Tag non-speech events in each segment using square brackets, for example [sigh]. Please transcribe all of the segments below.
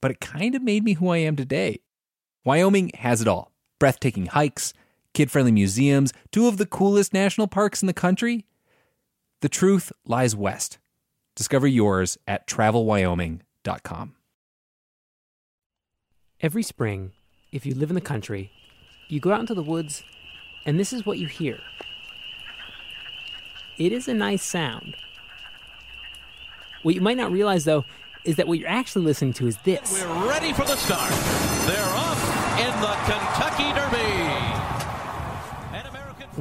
but it kind of made me who I am today. Wyoming has it all breathtaking hikes, kid friendly museums, two of the coolest national parks in the country. The truth lies west. Discover yours at travelwyoming.com. Every spring, if you live in the country, you go out into the woods, and this is what you hear. It is a nice sound. What you might not realize, though, is that what you're actually listening to is this. We're ready for the start. They're off in the Kentucky Derby.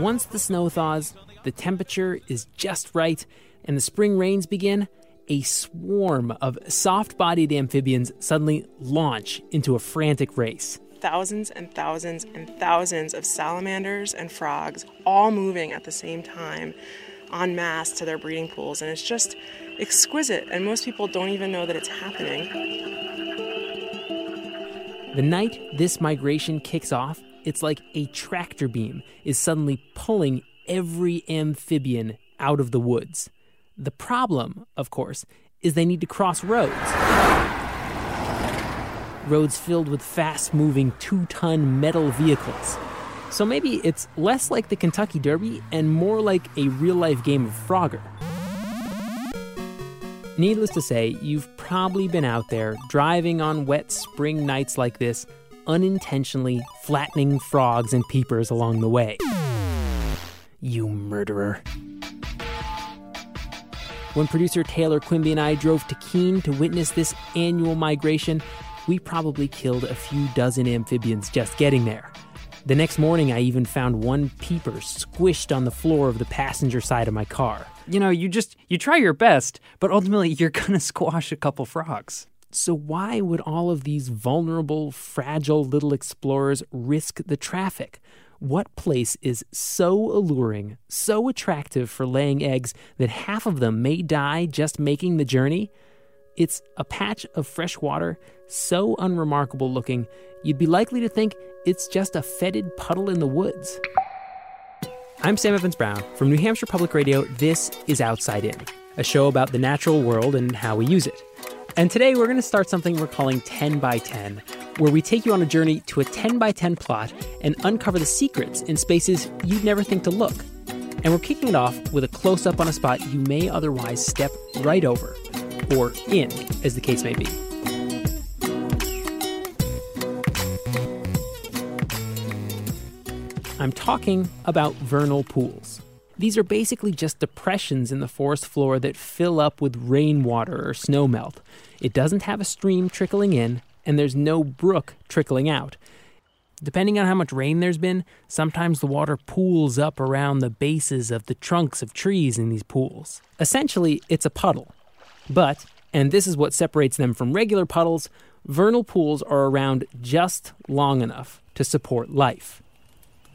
Once the snow thaws, the temperature is just right, and the spring rains begin, a swarm of soft bodied amphibians suddenly launch into a frantic race. Thousands and thousands and thousands of salamanders and frogs all moving at the same time en masse to their breeding pools, and it's just exquisite, and most people don't even know that it's happening. The night this migration kicks off, it's like a tractor beam is suddenly pulling every amphibian out of the woods. The problem, of course, is they need to cross roads. Roads filled with fast moving two ton metal vehicles. So maybe it's less like the Kentucky Derby and more like a real life game of Frogger. Needless to say, you've probably been out there driving on wet spring nights like this, unintentionally flattening frogs and peepers along the way. You murderer. When producer Taylor Quimby and I drove to Keene to witness this annual migration, we probably killed a few dozen amphibians just getting there. The next morning, I even found one peeper squished on the floor of the passenger side of my car. You know, you just you try your best, but ultimately you're [laughs] going to squash a couple frogs. So why would all of these vulnerable, fragile little explorers risk the traffic? What place is so alluring, so attractive for laying eggs that half of them may die just making the journey? It's a patch of fresh water so unremarkable looking, you'd be likely to think it's just a fetid puddle in the woods. I'm Sam Evans Brown. From New Hampshire Public Radio, this is Outside In, a show about the natural world and how we use it. And today we're going to start something we're calling 10 by 10, where we take you on a journey to a 10 by 10 plot and uncover the secrets in spaces you'd never think to look. And we're kicking it off with a close up on a spot you may otherwise step right over, or in, as the case may be. I'm talking about vernal pools. These are basically just depressions in the forest floor that fill up with rainwater or snowmelt. It doesn't have a stream trickling in, and there's no brook trickling out. Depending on how much rain there's been, sometimes the water pools up around the bases of the trunks of trees in these pools. Essentially, it's a puddle. But, and this is what separates them from regular puddles, vernal pools are around just long enough to support life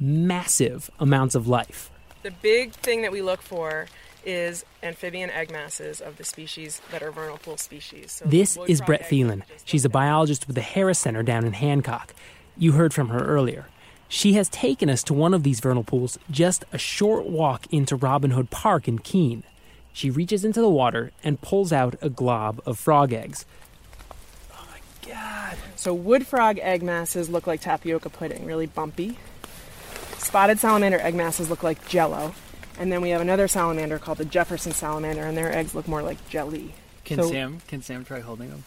massive amounts of life. The big thing that we look for is amphibian egg masses of the species that are vernal pool species. So this is Brett Thelen. She's a biologist with the Harris Center down in Hancock. You heard from her earlier. She has taken us to one of these vernal pools just a short walk into Robin Hood Park in Keene. She reaches into the water and pulls out a glob of frog eggs. Oh my god. So wood frog egg masses look like tapioca pudding, really bumpy. Spotted salamander egg masses look like jello. And then we have another salamander called the Jefferson salamander, and their eggs look more like jelly. Can So- Sam can Sam try holding them?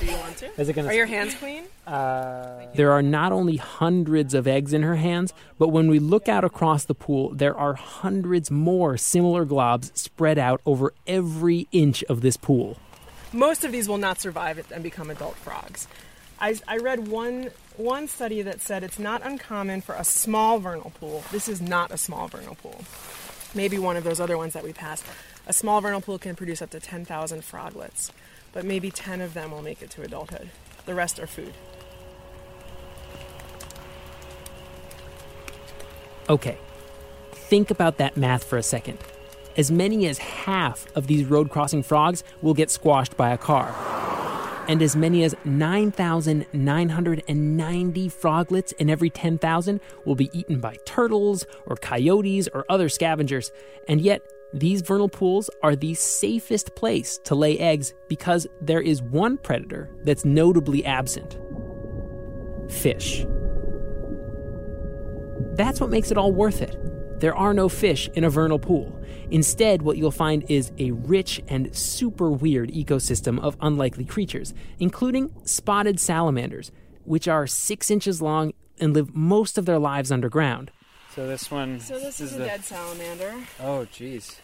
Do you want to? Is it gonna Are your hands clean? Uh, there are not only hundreds of eggs in her hands, but when we look out across the pool, there are hundreds more similar globs spread out over every inch of this pool. Most of these will not survive it and become adult frogs. I, I read one one study that said it's not uncommon for a small vernal pool. This is not a small vernal pool. Maybe one of those other ones that we passed. A small vernal pool can produce up to 10,000 froglets, but maybe 10 of them will make it to adulthood. The rest are food. Okay, think about that math for a second. As many as half of these road crossing frogs will get squashed by a car. And as many as 9,990 froglets in every 10,000 will be eaten by turtles or coyotes or other scavengers. And yet, these vernal pools are the safest place to lay eggs because there is one predator that's notably absent fish. That's what makes it all worth it. There are no fish in a vernal pool. Instead, what you'll find is a rich and super weird ecosystem of unlikely creatures, including spotted salamanders, which are six inches long and live most of their lives underground. So this one. So this is a the- dead salamander. Oh, jeez.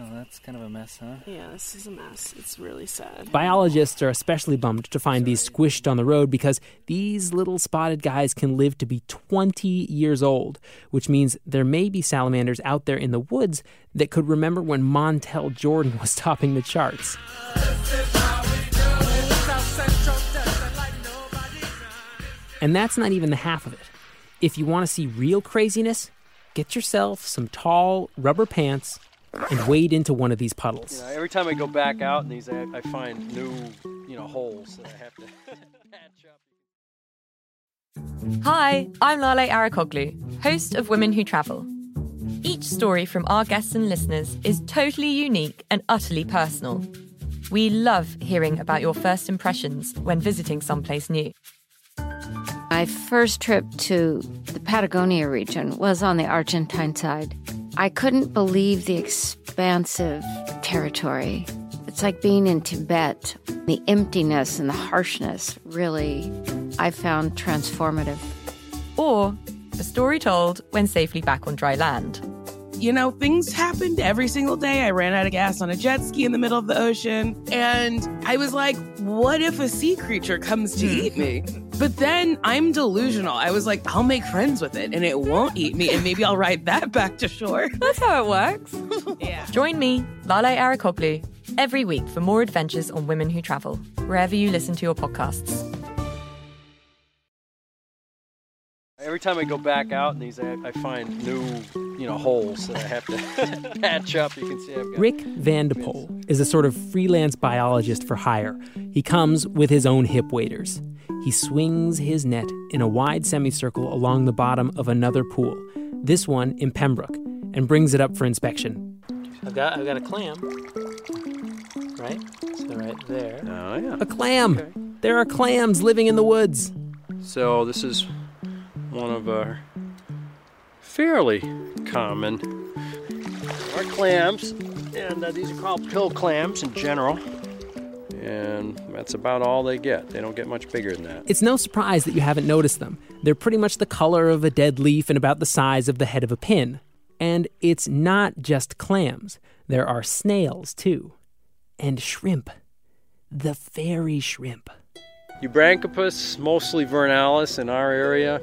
Oh, that's kind of a mess, huh? Yeah, this is a mess. It's really sad. Biologists are especially bummed to find these squished on the road because these little spotted guys can live to be 20 years old, which means there may be salamanders out there in the woods that could remember when Montel Jordan was topping the charts. And that's not even the half of it. If you want to see real craziness, get yourself some tall rubber pants and wade into one of these puddles. You know, every time I go back out in these, I, I find new, you know, holes that I have to [laughs] patch up. Hi, I'm Lale Arikoglu, host of Women Who Travel. Each story from our guests and listeners is totally unique and utterly personal. We love hearing about your first impressions when visiting someplace new. My first trip to the Patagonia region was on the Argentine side. I couldn't believe the expansive territory. It's like being in Tibet. The emptiness and the harshness really, I found transformative. Or a story told when safely back on dry land. you know, things happened every single day. I ran out of gas on a jet ski in the middle of the ocean. And I was like, what if a sea creature comes to hmm. eat me? But then I'm delusional. I was like, I'll make friends with it and it won't eat me. And maybe I'll ride that [laughs] back to shore. That's how it works. [laughs] yeah. Join me, Lale Arikoglu, every week for more adventures on Women Who Travel, wherever you listen to your podcasts. Every time I go back out in these, I, I find new, you know, holes that I have to [laughs] patch up. You can see I've got. Rick Van de Poll is a sort of freelance biologist for hire. He comes with his own hip waders. He swings his net in a wide semicircle along the bottom of another pool, this one in Pembroke, and brings it up for inspection. I've got, I've got a clam, right? So right there. Oh yeah. A clam! There are clams living in the woods. So this is one of our fairly common our clams, and uh, these are called pill clams in general. And that's about all they get. They don't get much bigger than that. It's no surprise that you haven't noticed them. They're pretty much the color of a dead leaf and about the size of the head of a pin. And it's not just clams, there are snails too. And shrimp. The fairy shrimp. Eubranchipus, mostly vernalis in our area,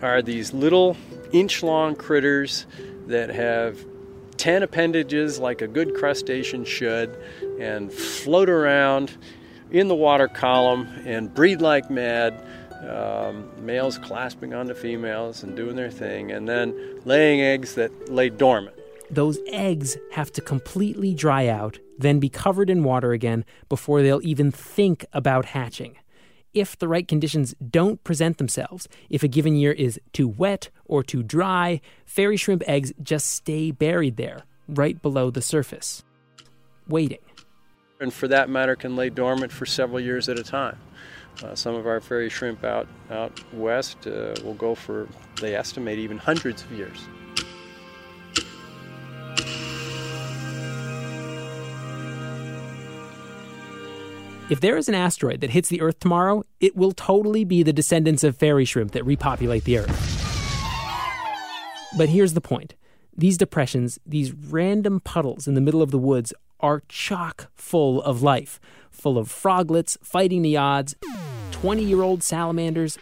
are these little inch long critters that have 10 appendages like a good crustacean should and float around in the water column and breed like mad. Um, males clasping onto females and doing their thing, and then laying eggs that lay dormant. Those eggs have to completely dry out, then be covered in water again before they'll even think about hatching. if the right conditions don't present themselves, if a given year is too wet or too dry, fairy shrimp eggs just stay buried there, right below the surface, waiting. And for that matter, can lay dormant for several years at a time. Uh, some of our fairy shrimp out, out west uh, will go for, they estimate, even hundreds of years. If there is an asteroid that hits the Earth tomorrow, it will totally be the descendants of fairy shrimp that repopulate the Earth. But here's the point these depressions, these random puddles in the middle of the woods, are chock full of life, full of froglets fighting the odds, 20 year old salamanders,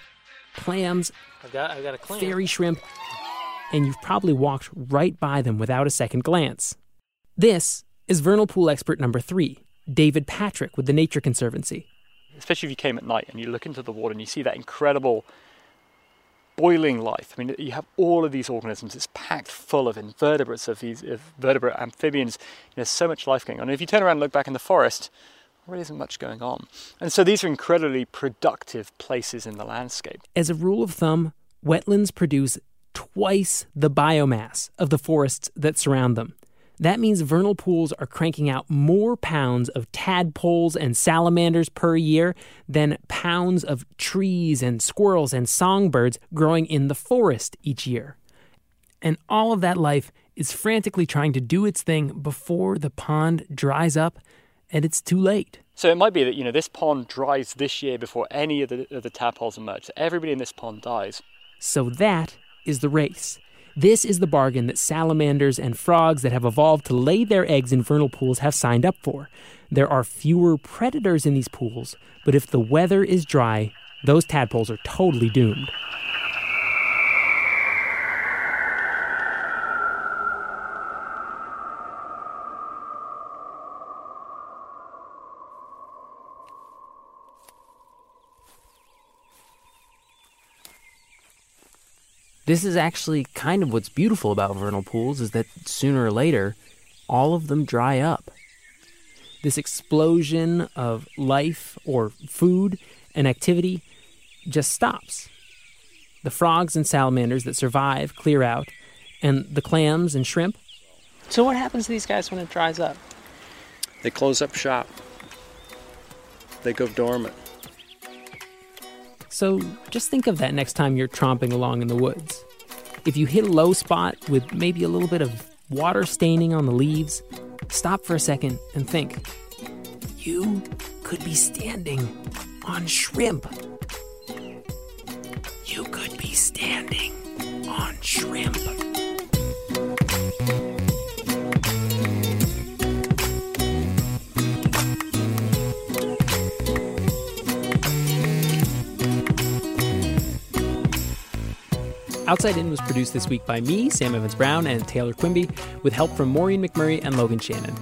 clams, I've got, I've got a clam. fairy shrimp, and you've probably walked right by them without a second glance. This is vernal pool expert number three, David Patrick with the Nature Conservancy. especially if you came at night and you look into the water and you see that incredible boiling life. I mean, you have all of these organisms. It's packed full of invertebrates, of these of vertebrate amphibians. There's so much life going on. And if you turn around and look back in the forest, really isn't much going on. And so these are incredibly productive places in the landscape. As a rule of thumb, wetlands produce twice the biomass of the forests that surround them. That means vernal pools are cranking out more pounds of tadpoles and salamanders per year than pounds of trees and squirrels and songbirds growing in the forest each year. And all of that life is frantically trying to do its thing before the pond dries up and it's too late. So it might be that you know this pond dries this year before any of the, of the tadpoles emerge. So everybody in this pond dies. So that is the race. This is the bargain that salamanders and frogs that have evolved to lay their eggs in vernal pools have signed up for. There are fewer predators in these pools, but if the weather is dry, those tadpoles are totally doomed. This is actually kind of what's beautiful about vernal pools is that sooner or later, all of them dry up. This explosion of life or food and activity just stops. The frogs and salamanders that survive clear out, and the clams and shrimp. So what happens to these guys when it dries up? They close up shop. They go dormant. So just think of that next time you're tromping along in the woods. If you hit a low spot with maybe a little bit of water staining on the leaves, stop for a second and think you could be standing on shrimp. You could be standing on shrimp. Outside In was produced this week by me, Sam Evans Brown, and Taylor Quimby, with help from Maureen McMurray and Logan Shannon.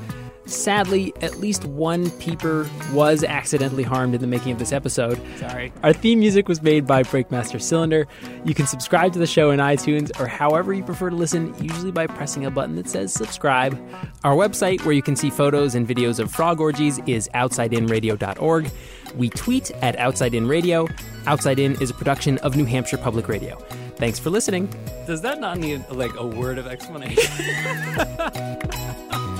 Sadly, at least one peeper was accidentally harmed in the making of this episode. Sorry. Our theme music was made by Breakmaster Cylinder. You can subscribe to the show in iTunes or however you prefer to listen, usually by pressing a button that says subscribe. Our website, where you can see photos and videos of frog orgies, is outsideinradio.org. We tweet at Outside In Radio. Outside In is a production of New Hampshire Public Radio. Thanks for listening. Does that not need like a word of explanation? [laughs]